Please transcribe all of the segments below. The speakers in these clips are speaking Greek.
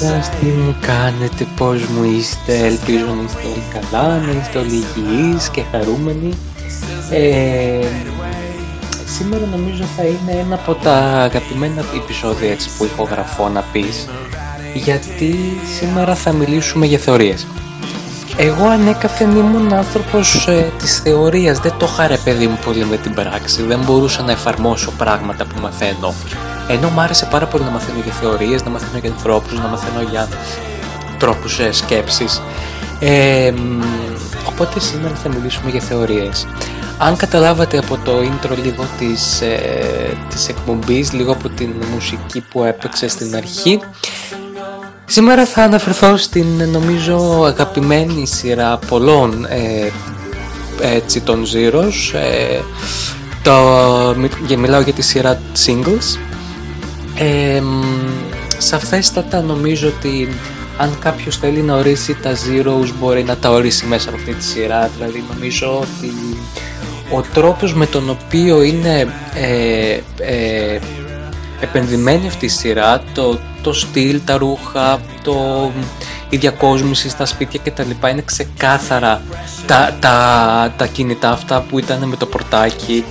Καλησπέρα σας, τι μου κάνετε, πώς μου είστε, ελπίζω να είστε όλοι καλά, να είστε όλοι υγιείς και χαρούμενοι. Ε, σήμερα νομίζω θα είναι ένα από τα αγαπημένα επεισόδια έτσι, που ηχογραφώ να πεις, γιατί σήμερα θα μιλήσουμε για θεωρίες. Εγώ ανέκαθεν ήμουν άνθρωπος ε, της θεωρίας, δεν το είχα ρε παιδί μου πολύ με την πράξη, δεν μπορούσα να εφαρμόσω πράγματα που μαθαίνω. Ενώ μου άρεσε πάρα πολύ να μαθαίνω για θεωρίες, να μαθαίνω για ανθρώπους, να μαθαίνω για τρόπους ε, σκέψης. Ε, οπότε σήμερα θα μιλήσουμε για θεωρίες. Αν καταλάβατε από το intro λίγο της, ε, της εκπομπής, λίγο από την μουσική που έπαιξε στην αρχή, Σήμερα θα αναφερθώ στην νομίζω αγαπημένη σειρά πολλών ε, έτσι των Zeros ε, το, μιλάω για τη σειρά Singles ε, σαφέστατα νομίζω ότι αν κάποιος θέλει να ορίσει τα Zeros μπορεί να τα ορίσει μέσα από αυτή τη σειρά δηλαδή νομίζω ότι ο τρόπος με τον οποίο είναι ε, ε, επενδυμένη αυτή η σειρά, το, το στυλ, τα ρούχα, το, η διακόσμηση στα σπίτια κτλ. Είναι ξεκάθαρα τα, τα, τα κινητά αυτά που ήταν με το πορτάκι.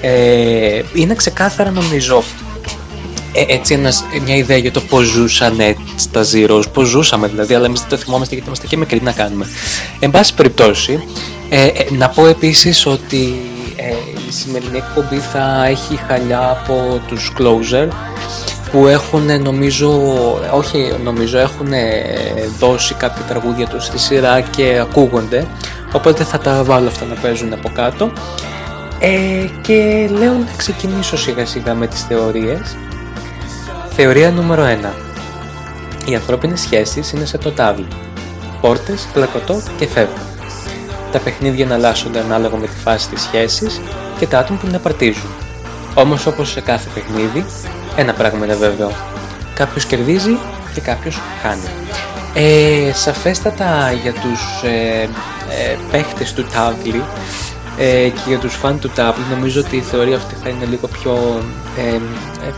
Ε, είναι ξεκάθαρα νομίζω ε, έτσι ένας, μια ιδέα για το πώς ζούσαν έτσι τα Zeros, πώς ζούσαμε δηλαδή, αλλά εμείς δεν το θυμόμαστε γιατί είμαστε και μικροί να κάνουμε. Εν πάση περιπτώσει, ε, ε, να πω επίσης ότι ε, η σημερινή εκπομπή θα έχει χαλιά από τους Closer που έχουν νομίζω, όχι νομίζω, έχουν δώσει κάποια τραγούδια τους στη σειρά και ακούγονται. Οπότε θα τα βάλω αυτά να παίζουν από κάτω. Ε, και λέω να ξεκινήσω σιγά σιγά με τις θεωρίες Θεωρία νούμερο 1 Οι ανθρώπινες σχέσεις είναι σε το τάβλι Πόρτες, πλακωτό και φεύγουν τα παιχνίδια να αλλάσσονται ανάλογα με τη φάση της σχέσης και τα άτομα που την απαρτίζουν. Όμως όπως σε κάθε παιχνίδι, ένα πράγμα είναι βέβαιο. Κάποιος κερδίζει και κάποιος χάνει. Ε, σαφέστατα για τους ε, ε, παίχτες του τάβλη ε, και για τους φαν του τάβλη νομίζω ότι η θεωρία αυτή θα είναι λίγο πιο ε,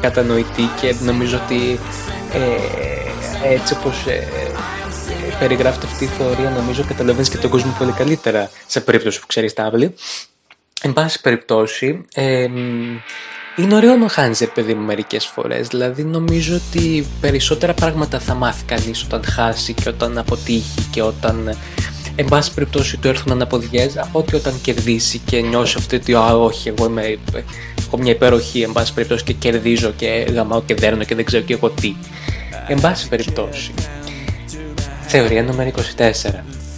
κατανοητή και νομίζω ότι ε, έτσι όπως ε, περιγράφεται αυτή η θεωρία νομίζω καταλαβαίνεις και τον κόσμο πολύ καλύτερα σε περίπτωση που ξέρεις τάβλη. Εν πάση περιπτώσει, ε, είναι ωραίο να χάνεις παιδί μου μερικές φορές, δηλαδή νομίζω ότι περισσότερα πράγματα θα μάθει κανείς όταν χάσει και όταν αποτύχει και όταν εν πάση περιπτώσει του έρθουν αναποδιές από ότι όταν κερδίσει και νιώσει αυτή ότι «Α, όχι, εγώ είμαι, έχω μια υπεροχή, εν πάση περιπτώσει και κερδίζω και γαμάω και δέρνω και δεν ξέρω και εγώ τι». Εν πάση περιπτώσει, Θεωρία νούμερο 24.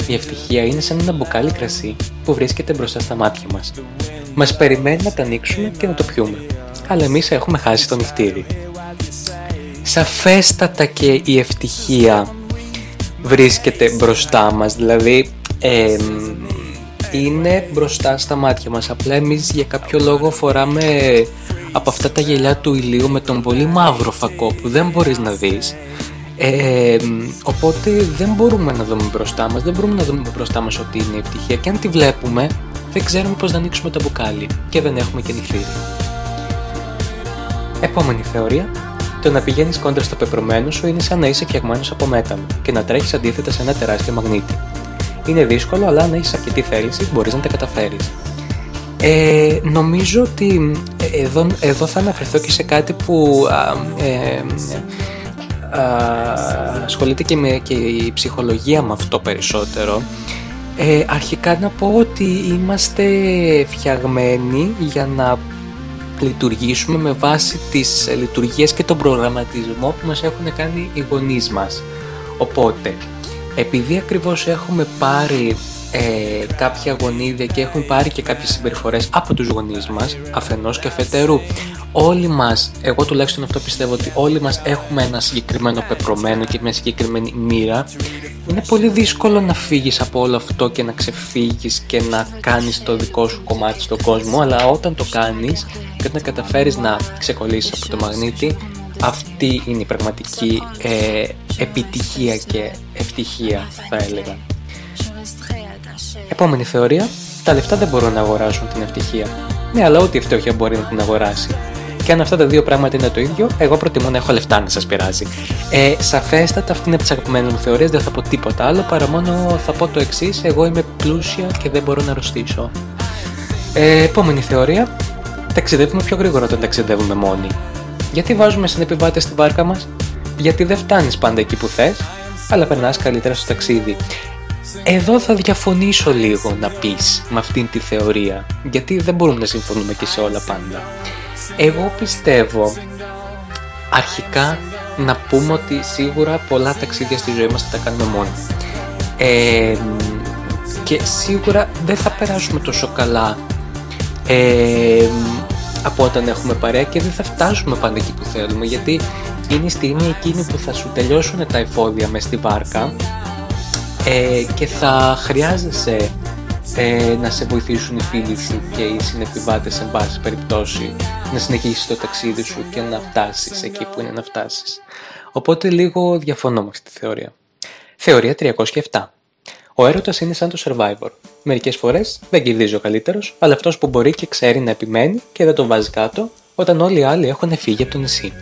Η ευτυχία είναι σαν ένα μπουκάλι κρασί που βρίσκεται μπροστά στα μάτια μας. Μας περιμένει να τα ανοίξουμε και να το πιούμε. Αλλά εμείς έχουμε χάσει το νυχτήρι. Σαφέστατα και η ευτυχία βρίσκεται μπροστά μας, δηλαδή είναι μπροστά στα μάτια μας. Απλά εμείς για κάποιο λόγο φοράμε από αυτά τα γελιά του ηλίου με τον πολύ μαύρο φακό που δεν μπορείς να δεις ε, οπότε δεν μπορούμε να δούμε μπροστά μας, δεν μπορούμε να δούμε μπροστά μας ότι είναι ευτυχία και αν τη βλέπουμε δεν ξέρουμε πώς να ανοίξουμε το μπουκάλι και δεν έχουμε και νυχτήρι. Επόμενη θεωρία. Το να πηγαίνεις κόντρα στο πεπρωμένο σου είναι σαν να είσαι φτιαγμένος από μέταλλο και να τρέχεις αντίθετα σε ένα τεράστιο μαγνήτη. Είναι δύσκολο, αλλά αν έχεις αρκετή θέληση, μπορείς να τα καταφέρεις. Ε, νομίζω ότι ε, εδώ, εδώ θα αναφερθώ και σε κάτι που ε, ασχολείται και, με, και η ψυχολογία με αυτό περισσότερο ε, αρχικά να πω ότι είμαστε φτιαγμένοι για να λειτουργήσουμε με βάση τις λειτουργίες και τον προγραμματισμό που μας έχουν κάνει οι γονείς μας. Οπότε, επειδή ακριβώς έχουμε πάρει ε, κάποια γονίδια και έχουν πάρει και κάποιες συμπεριφορές από τους γονείς μας, αφενός και αφετέρου, όλοι μας, εγώ τουλάχιστον αυτό πιστεύω ότι όλοι μας έχουμε ένα συγκεκριμένο πεπρωμένο και μια συγκεκριμένη μοίρα είναι πολύ δύσκολο να φύγεις από όλο αυτό και να ξεφύγεις και να κάνεις το δικό σου κομμάτι στον κόσμο αλλά όταν το κάνεις και όταν καταφέρεις να ξεκολλήσεις από το μαγνήτη αυτή είναι η πραγματική ε, επιτυχία και ευτυχία θα έλεγα. Επόμενη θεωρία, τα λεφτά δεν μπορούν να αγοράσουν την ευτυχία. Ναι, αλλά ό,τι φτώχεια μπορεί να την αγοράσει Και αν αυτά τα δύο πράγματα είναι το ίδιο, εγώ προτιμώ να έχω λεφτά να σας πειράζει. Ε, σαφέστατα, αυτή είναι από τις αγαπημένες μου θεωρίες, δεν θα πω τίποτα άλλο παρά μόνο θα πω το εξής: Εγώ είμαι πλούσια και δεν μπορώ να αρρωστήσω. Ε, επόμενη θεωρία. Ταξιδεύουμε πιο γρήγορα όταν ταξιδεύουμε μόνοι. Γιατί βάζουμε συνεπιβάτε στην βάρκα μας, Γιατί δεν φτάνεις πάντα εκεί που θες, αλλά περνάς καλύτερα στο ταξίδι. Εδώ θα διαφωνήσω λίγο να πεις με αυτήν τη θεωρία, γιατί δεν μπορούμε να συμφωνούμε και σε όλα πάντα. Εγώ πιστεύω αρχικά να πούμε ότι σίγουρα πολλά ταξίδια στη ζωή μας θα τα κάνουμε μόνοι. Ε, και σίγουρα δεν θα περάσουμε τόσο καλά ε, από όταν έχουμε παρέα και δεν θα φτάσουμε πάντα εκεί που θέλουμε γιατί είναι η στιγμή εκείνη που θα σου τελειώσουν τα εφόδια μες στη βάρκα ε, και θα χρειάζεσαι ε, να σε βοηθήσουν οι φίλοι σου και οι συνεπιβάτες σε πάση περιπτώσει να συνεχίσεις το ταξίδι σου και να φτάσεις εκεί που είναι να φτάσεις. Οπότε λίγο διαφωνώ με αυτή τη θεωρία. Θεωρία 307. Ο έρωτας είναι σαν το survivor. Μερικές φορές δεν κερδίζει ο καλύτερος, αλλά αυτός που μπορεί και ξέρει να επιμένει και δεν το βάζει κάτω όταν όλοι οι άλλοι έχουν φύγει από το νησί.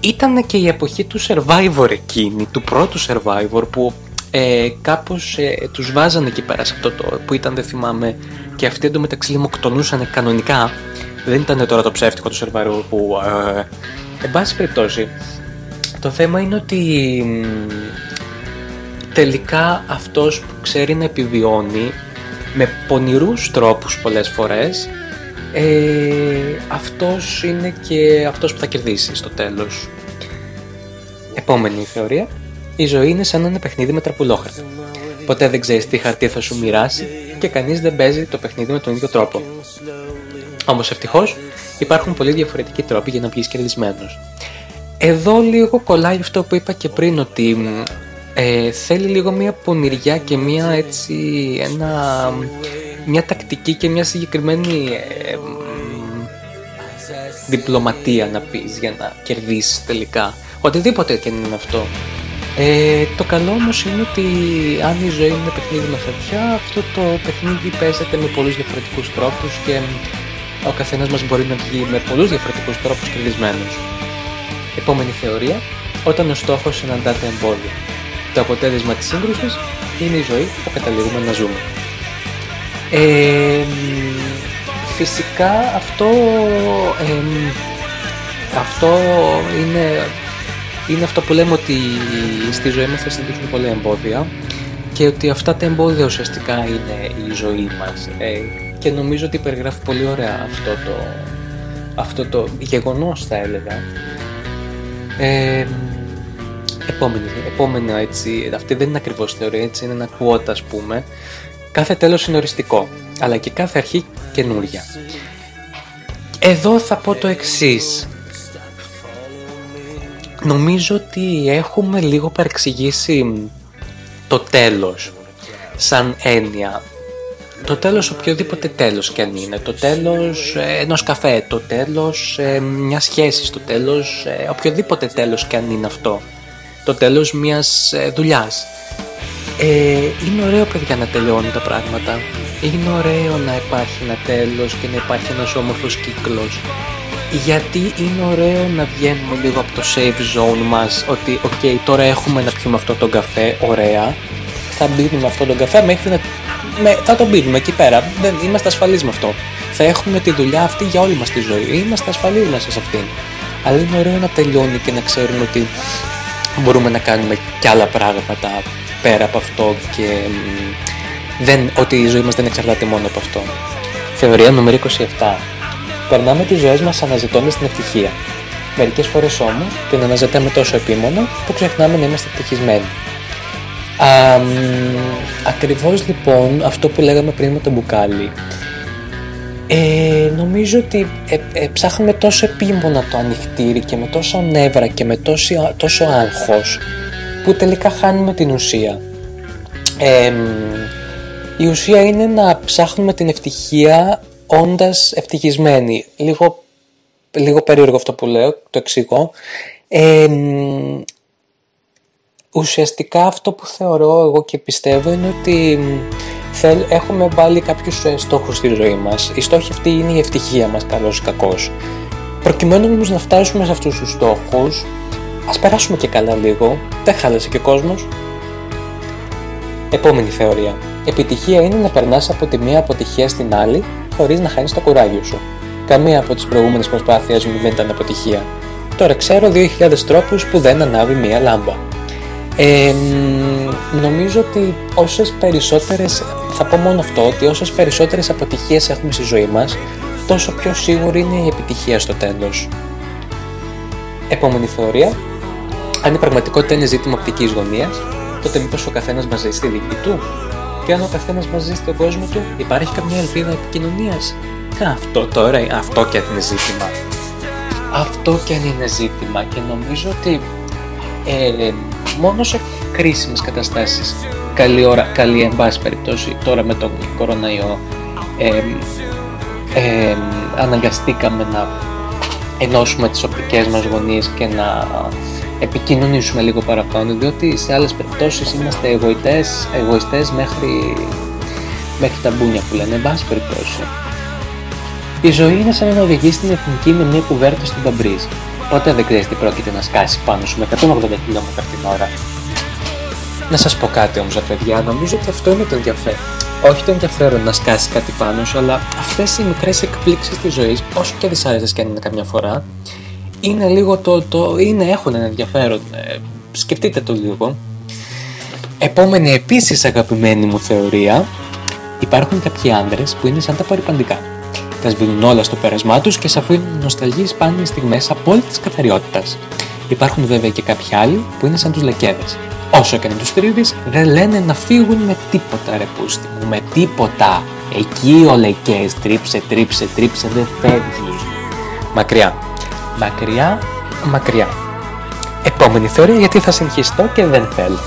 Ήταν και η εποχή του survivor εκείνη, του πρώτου survivor που ε, κάπως ε, τους βάζανε εκεί πέρα σε αυτό το που ήταν δεν θυμάμαι και αυτοί εντωμεταξύ λιμοκτονούσαν κανονικά δεν ήταν τώρα το ψεύτικο του σερβαρού που ε, εν πάση περιπτώσει το θέμα είναι ότι τελικά αυτός που ξέρει να επιβιώνει με πονηρούς τρόπους πολλές φορές ε, αυτός είναι και αυτός που θα κερδίσει στο τέλος. Επόμενη θεωρία η ζωή είναι σαν ένα παιχνίδι με τραπουλόχαρτα. Ποτέ δεν ξέρεις τι χαρτί θα σου μοιράσει και κανείς δεν παίζει το παιχνίδι με τον ίδιο τρόπο. Όμως ευτυχώς υπάρχουν πολύ διαφορετικοί τρόποι για να βγεις κερδισμένος. Εδώ λίγο κολλάει αυτό που είπα και πριν ότι ε, θέλει λίγο μια πονηριά και μια έτσι ένα, μια τακτική και μια συγκεκριμένη ε, διπλωματία να πεις για να κερδίσεις τελικά οτιδήποτε και είναι αυτό ε, το καλό όμως είναι ότι αν η ζωή είναι παιχνίδι με χαρτιά, αυτό το παιχνίδι παίζεται με πολλούς διαφορετικούς τρόπους και ο καθένας μας μπορεί να βγει με πολλούς διαφορετικούς τρόπους κερδισμένος. Επόμενη θεωρία, όταν ο στόχος συναντάται εμπόδια. Το αποτέλεσμα της σύγκρουσης είναι η ζωή που καταλήγουμε να ζούμε. Ε, φυσικά αυτό, ε, αυτό είναι είναι αυτό που λέμε ότι στη ζωή μας θα συνδυάσουν πολλά εμπόδια και ότι αυτά τα εμπόδια ουσιαστικά είναι η ζωή μας ε, και νομίζω ότι περιγράφει πολύ ωραία αυτό το, αυτό το γεγονός θα έλεγα. Ε, επόμενη, επόμενο έτσι, αυτή δεν είναι ακριβώς θεωρία, έτσι είναι ένα quote ας πούμε. Κάθε τέλος είναι οριστικό αλλά και κάθε αρχή καινούρια. Εδώ θα πω το εξής. Νομίζω ότι έχουμε λίγο παρεξηγήσει το τέλος σαν έννοια. Το τέλος οποιοδήποτε τέλος και αν είναι. Το τέλος ε, ενός καφέ, το τέλος ε, μιας σχέσης, το τέλος ε, οποιοδήποτε τέλος και αν είναι αυτό. Το τέλος μιας δουλειάς. είναι ωραίο παιδιά να τελειώνουν τα πράγματα. Είναι ωραίο να υπάρχει ένα τέλος και να υπάρχει ένας όμορφος κύκλος γιατί είναι ωραίο να βγαίνουμε λίγο από το safe zone μας ότι ok τώρα έχουμε να πιούμε αυτό τον καφέ, ωραία θα μπίνουμε αυτό τον καφέ μέχρι να... Με, θα τον πίνουμε εκεί πέρα, δεν είμαστε ασφαλείς με αυτό θα έχουμε τη δουλειά αυτή για όλη μας τη ζωή, είμαστε ασφαλείς μέσα σε αυτήν αλλά είναι ωραίο να τελειώνει και να ξέρουμε ότι μπορούμε να κάνουμε κι άλλα πράγματα πέρα από αυτό και δεν, ότι η ζωή μας δεν εξαρτάται μόνο από αυτό. Θεωρία νούμερο 27 Περνάμε τις ζωές μας αναζητώντας την ευτυχία. Μερικές φορές όμως την αναζητάμε τόσο επίμονα που ξεχνάμε να είμαστε ευτυχισμένοι. Α, ακριβώς λοιπόν αυτό που λέγαμε πριν με το μπουκάλι ε, νομίζω ότι ε, ε, ψάχνουμε τόσο επίμονα το ανοιχτήρι και με τόσο νεύρα και με τόσο, τόσο άγχος που τελικά χάνουμε την ουσία. η ουσία είναι να ψάχνουμε την ευτυχία όντας ευτυχισμένοι. Λίγο, λίγο περίεργο αυτό που λέω, το εξηγώ. Ουσιαστικά αυτό που θεωρώ εγώ και πιστεύω είναι ότι θέλ, έχουμε βάλει κάποιους ε, στόχους στη ζωή μας. Η στόχη αυτή είναι η ευτυχία μας, καλός ή κακός. Προκειμένου όμως να φτάσουμε σε αυτούς τους στόχους, ας περάσουμε και καλά λίγο. Δεν χάλασε και ο κόσμος. Επόμενη θεωρία. Επιτυχία είναι να περνάς από τη μία αποτυχία στην άλλη χωρίς να χάνεις το κουράγιο σου. Καμία από τις προηγούμενες προσπάθειές μου δεν ήταν αποτυχία. Τώρα ξέρω 2.000 τρόπους που δεν ανάβει μία λάμπα. Ε, νομίζω ότι όσες περισσότερες, θα πω μόνο αυτό, ότι όσες περισσότερες αποτυχίες έχουμε στη ζωή μας, τόσο πιο σίγουρη είναι η επιτυχία στο τέλος. Επόμενη θεωρία. Αν η πραγματικότητα είναι ζήτημα οπτικής γωνίας, τότε μήπως ο καθένας μαζί στη δική του; Και αν ο καθένας μαζί στον κόσμο του, υπάρχει καμιά ελπίδα επικοινωνίας; Αυτό τώρα, αυτό και αν είναι ζήτημα. Αυτό και αν είναι ζήτημα και νομίζω ότι ε, μόνο σε κρίσιμες καταστάσεις καλή ώρα, καλή εν πάση περιπτώσει τώρα με τον κοροναϊό ε, ε, αναγκαστήκαμε να ενώσουμε τις οπτικές μας γωνίες και να επικοινωνήσουμε λίγο παραπάνω διότι σε άλλες περιπτώσεις είμαστε εγωιτές, εγωιστές μέχρι, μέχρι τα μπούνια που λένε εν πάση περιπτώσει. Η ζωή είναι σαν να οδηγεί στην εθνική με μια κουβέρτα στον Παμπρίζ. Ποτέ δεν ξέρεις τι πρόκειται να σκάσεις πάνω σου με 180 χιλιόμετρα την ώρα. Να σας πω κάτι όμως, παιδιά, νομίζω ότι αυτό είναι το ενδιαφέρον. Όχι το ενδιαφέρον να σκάσεις κάτι πάνω σου, αλλά αυτές οι μικρές εκπλήξεις της ζωής, όσο και δυσάρεστες και αν είναι καμιά φορά, είναι λίγο το. το είναι, έχουν ένα ενδιαφέρον. Ε, σκεφτείτε το λίγο. Επόμενη επίσης αγαπημένη μου θεωρία, υπάρχουν κάποιοι άντρε που είναι σαν τα παρυπαντικά τα σβήνουν όλα στο πέρασμά τους και σε αφήνουν νοσταλγίες σπάνιε στιγμές απόλυτης καθαριότητας. Υπάρχουν βέβαια και κάποιοι άλλοι που είναι σαν τους λεκέδες. Όσο και να τους τρίβει, δεν λένε να φύγουν με τίποτα, ρε πούστη μου, με τίποτα. Εκεί ο λεκές, τρίψε, τρίψε, τρίψε, δεν φεύγει. Μακριά. Μακριά, μακριά. Επόμενη θεωρία γιατί θα συγχυστώ και δεν θέλω.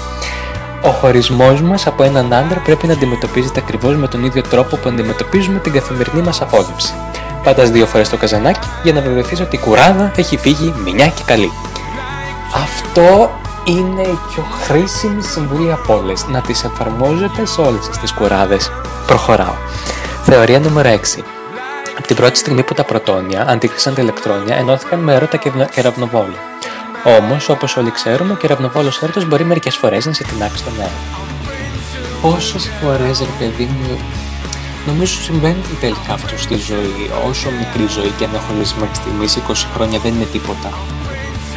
Ο χωρισμός μας από έναν άντρα πρέπει να αντιμετωπίζεται ακριβώς με τον ίδιο τρόπο που αντιμετωπίζουμε την καθημερινή μας απόδοση. Πάτας δύο φορές το καζανάκι για να βεβαιωθείς ότι η κουράδα έχει φύγει μηνιά και καλή. Αυτό είναι η πιο χρήσιμη συμβουλή από όλες. Να τις εφαρμόζετε σε όλες σα τις κουράδες. Προχωράω. Θεωρία νούμερο 6. Από την πρώτη στιγμή που τα πρωτόνια αντίκρισαν τα ηλεκτρόνια, ενώθηκαν με έρωτα και ραυνοβόλο. Όμως, όπως όλοι ξέρουμε, και ο κεραυνοβόλος έρωτας μπορεί μερικές φορές να σε τεινάξει στον αέρα. Πόσες φορές, ρε παιδί μου, νομίζω συμβαίνει τελικά αυτό στη ζωή. Όσο μικρή ζωή και αν έχω ζήσει μέχρι στιγμής, 20 χρόνια δεν είναι τίποτα.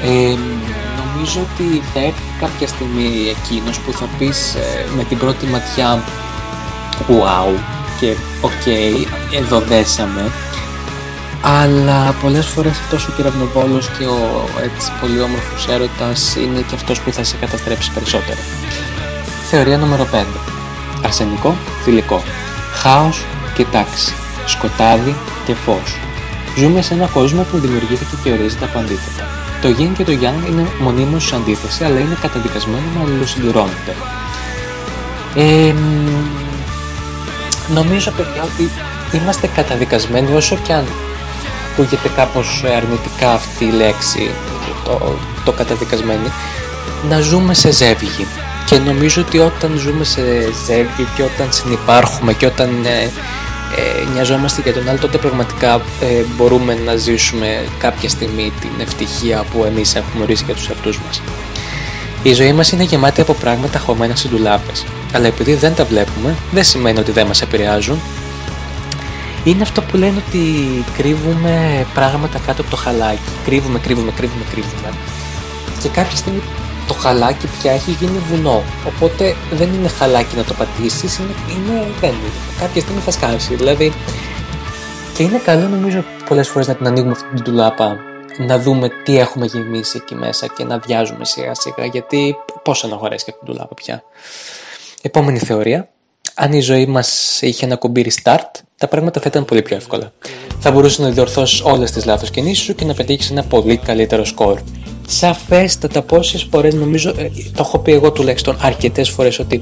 Ε, νομίζω ότι θα έρθει κάποια στιγμή εκείνος που θα πεις ε, με την πρώτη ματιά wow και okay, εδώ δέσαμε αλλά πολλές φορές αυτός ο κυραυνοβόλος και ο έτσι πολύ όμορφος έρωτας είναι και αυτός που θα σε καταστρέψει περισσότερο. Θεωρία νούμερο 5. Αρσενικό, θηλυκό. Χάος και τάξη. Σκοτάδι και φως. Ζούμε σε ένα κόσμο που δημιουργήθηκε και ορίζεται από αντίθετα. Το Yin και το Yang είναι μονίμως σε αντίθεση, αλλά είναι καταδικασμένοι να αλληλοσυμπληρώνονται. Ε, νομίζω παιδιά ότι είμαστε καταδικασμένοι όσο και αν ακούγεται κάπως αρνητικά αυτή η λέξη, το, το καταδικασμένη, να ζούμε σε ζεύγη. Και νομίζω ότι όταν ζούμε σε ζεύγη και όταν συνυπάρχουμε και όταν ε, ε, νοιαζόμαστε για τον άλλο, τότε πραγματικά ε, μπορούμε να ζήσουμε κάποια στιγμή την ευτυχία που εμείς έχουμε ορίσει για τους εαυτούς μας. Η ζωή μας είναι γεμάτη από πράγματα χωμένα σε ντουλάπες, αλλά επειδή δεν τα βλέπουμε, δεν σημαίνει ότι δεν μας επηρεάζουν είναι αυτό που λένε ότι κρύβουμε πράγματα κάτω από το χαλάκι. Κρύβουμε, κρύβουμε, κρύβουμε, κρύβουμε. Και κάποια στιγμή το χαλάκι πια έχει γίνει βουνό. Οπότε δεν είναι χαλάκι να το πατήσεις, είναι, είναι, δεν είναι. Κάποια στιγμή θα σκάσει. Δηλαδή, και είναι καλό νομίζω πολλές φορές να την ανοίγουμε αυτή την τουλάπα, να δούμε τι έχουμε γεμίσει εκεί μέσα και να βιάζουμε σιγά σιγά. Γιατί πόσο να χωρέσει αυτή την τουλάπα πια. Επόμενη θεωρία. Αν η ζωή μας είχε ένα κουμπί restart, τα πράγματα θα ήταν πολύ πιο εύκολα. Θα μπορούσε να διορθώσεις όλες τις λάθος κινήσεις σου και να πετύχεις ένα πολύ καλύτερο σκορ. Σαφέστατα πόσες φορές νομίζω, ε, το έχω πει εγώ τουλάχιστον αρκετές φορές ότι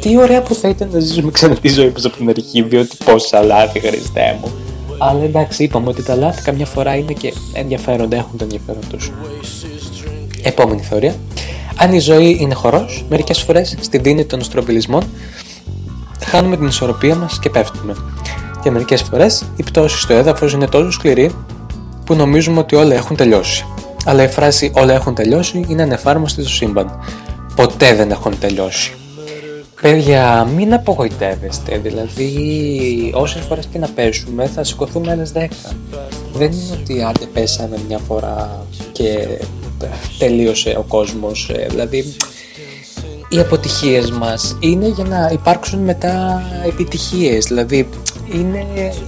τι ωραία που θα ήταν να ζήσουμε ξανά τη ζωή μας από την αρχή, διότι πόσα λάθη Χριστέ μου. Αλλά εντάξει, είπαμε ότι τα λάθη καμιά φορά είναι και ενδιαφέροντα, έχουν το ενδιαφέρον τους. Επόμενη θεωρία. Αν η ζωή είναι χορός, μερικές φορές στη δίνη των στροβιλισμών χάνουμε την ισορροπία μας και πέφτουμε και μερικές φορές η πτώση στο έδαφος είναι τόσο σκληρή που νομίζουμε ότι όλα έχουν τελειώσει. Αλλά η φράση όλα έχουν τελειώσει είναι ανεφάρμοστη στο σύμπαν. Ποτέ δεν έχουν τελειώσει. Παιδιά, μην απογοητεύεστε, δηλαδή όσες φορές και να πέσουμε θα σηκωθούμε άλλες 10. Δεν είναι ότι άντε πέσαμε μια φορά και τελείωσε ο κόσμος, ε, δηλαδή οι αποτυχίες μας είναι για να υπάρξουν μετά επιτυχίες, δηλαδή είναι,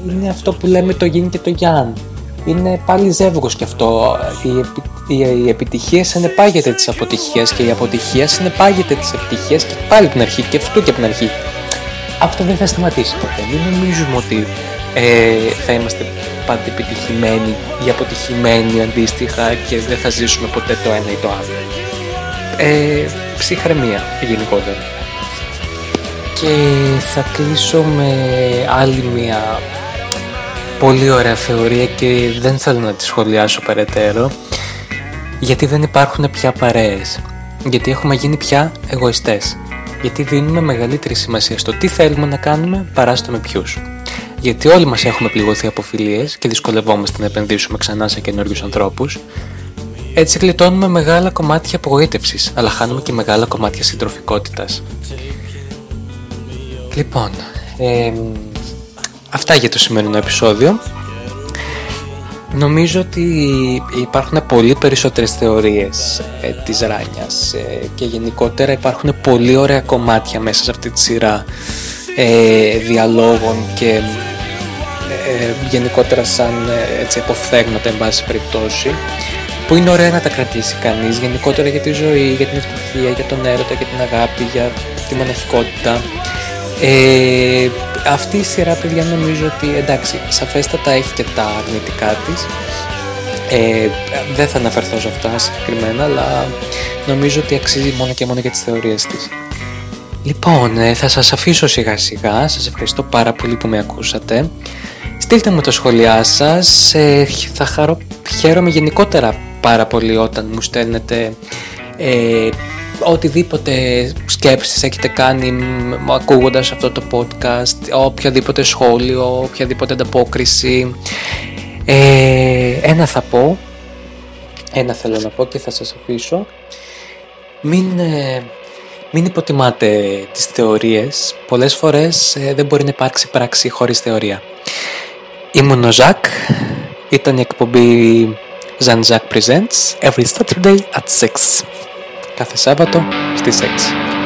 είναι αυτό που λέμε το yin και το yang. Είναι πάλι ζεύγος και αυτό. Η, η, η επιτυχία συνεπάγεται τις αποτυχίες και η αποτυχία συνεπάγεται τις επιτυχίες και πάλι την αρχή και αυτό και από την αρχή. Αυτό δεν θα σταματήσει ποτέ. Μην νομίζουμε ότι ε, θα είμαστε πάντα επιτυχημένοι ή αποτυχημένοι αντίστοιχα και δεν θα ζήσουμε ποτέ το ένα ή το άλλο. Ε, ψυχραιμία γενικότερα. Και θα κλείσω με άλλη μια πολύ ωραία θεωρία και δεν θέλω να τη σχολιάσω περαιτέρω γιατί δεν υπάρχουν πια παρέες. Γιατί έχουμε γίνει πια εγωιστές. Γιατί δίνουμε μεγαλύτερη σημασία στο τι θέλουμε να κάνουμε παρά στο με ποιους. Γιατί όλοι μας έχουμε πληγωθεί από φιλίες και δυσκολευόμαστε να επενδύσουμε ξανά σε καινούριους ανθρώπους. Έτσι γλιτώνουμε μεγάλα κομμάτια απογοήτευσης αλλά χάνουμε και μεγάλα κομμάτια συντροφικότητας Λοιπόν, ε, αυτά για το σημερινό επεισόδιο. Νομίζω ότι υπάρχουν πολύ περισσότερες θεωρίες ε, της Ράνιας ε, και γενικότερα υπάρχουν πολύ ωραία κομμάτια μέσα σε αυτή τη σειρά ε, διαλόγων και ε, γενικότερα σαν έτσι, αποφθέγματα εν πάση περιπτώσει που είναι ωραία να τα κρατήσει κανείς γενικότερα για τη ζωή, για την ευτυχία, για τον έρωτα, για την αγάπη, για τη μοναχικότητα ε, αυτή η σειρά παιδιά νομίζω ότι εντάξει σαφέστατα έχει και τα αρνητικά της. Ε, δεν θα αναφερθώ σε αυτά συγκεκριμένα αλλά νομίζω ότι αξίζει μόνο και μόνο για τις θεωρίες της. Λοιπόν, ε, θα σας αφήσω σιγά σιγά, σας ευχαριστώ πάρα πολύ που με ακούσατε. Στείλτε μου τα σχόλιά σας, ε, θα χαρώ, χαίρομαι γενικότερα πάρα πολύ όταν μου στέλνετε ε, οτιδήποτε σκέψεις έχετε κάνει ακούγοντας αυτό το podcast, οποιαδήποτε σχόλιο, οποιαδήποτε ανταπόκριση. Ε, ένα θα πω, ένα θέλω να πω και θα σας αφήσω. Μην, ε, μην υποτιμάτε τις θεωρίες. Πολλές φορές ε, δεν μπορεί να υπάρξει πράξη χωρίς θεωρία. Ήμουν ο Ζακ, ήταν η εκπομπή Zan Presents every Saturday at 6 κάθε Σάββατο στις 6.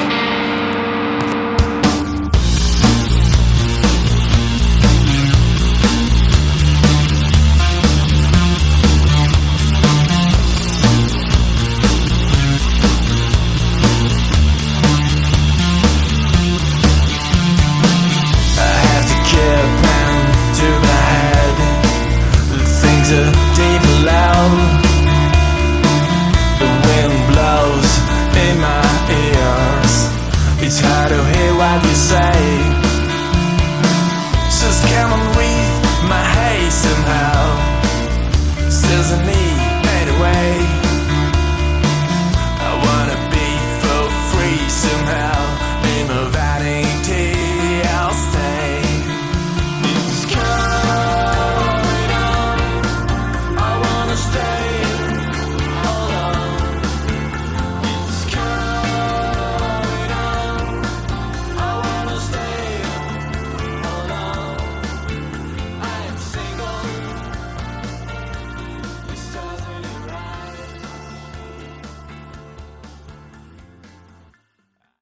doesn't mean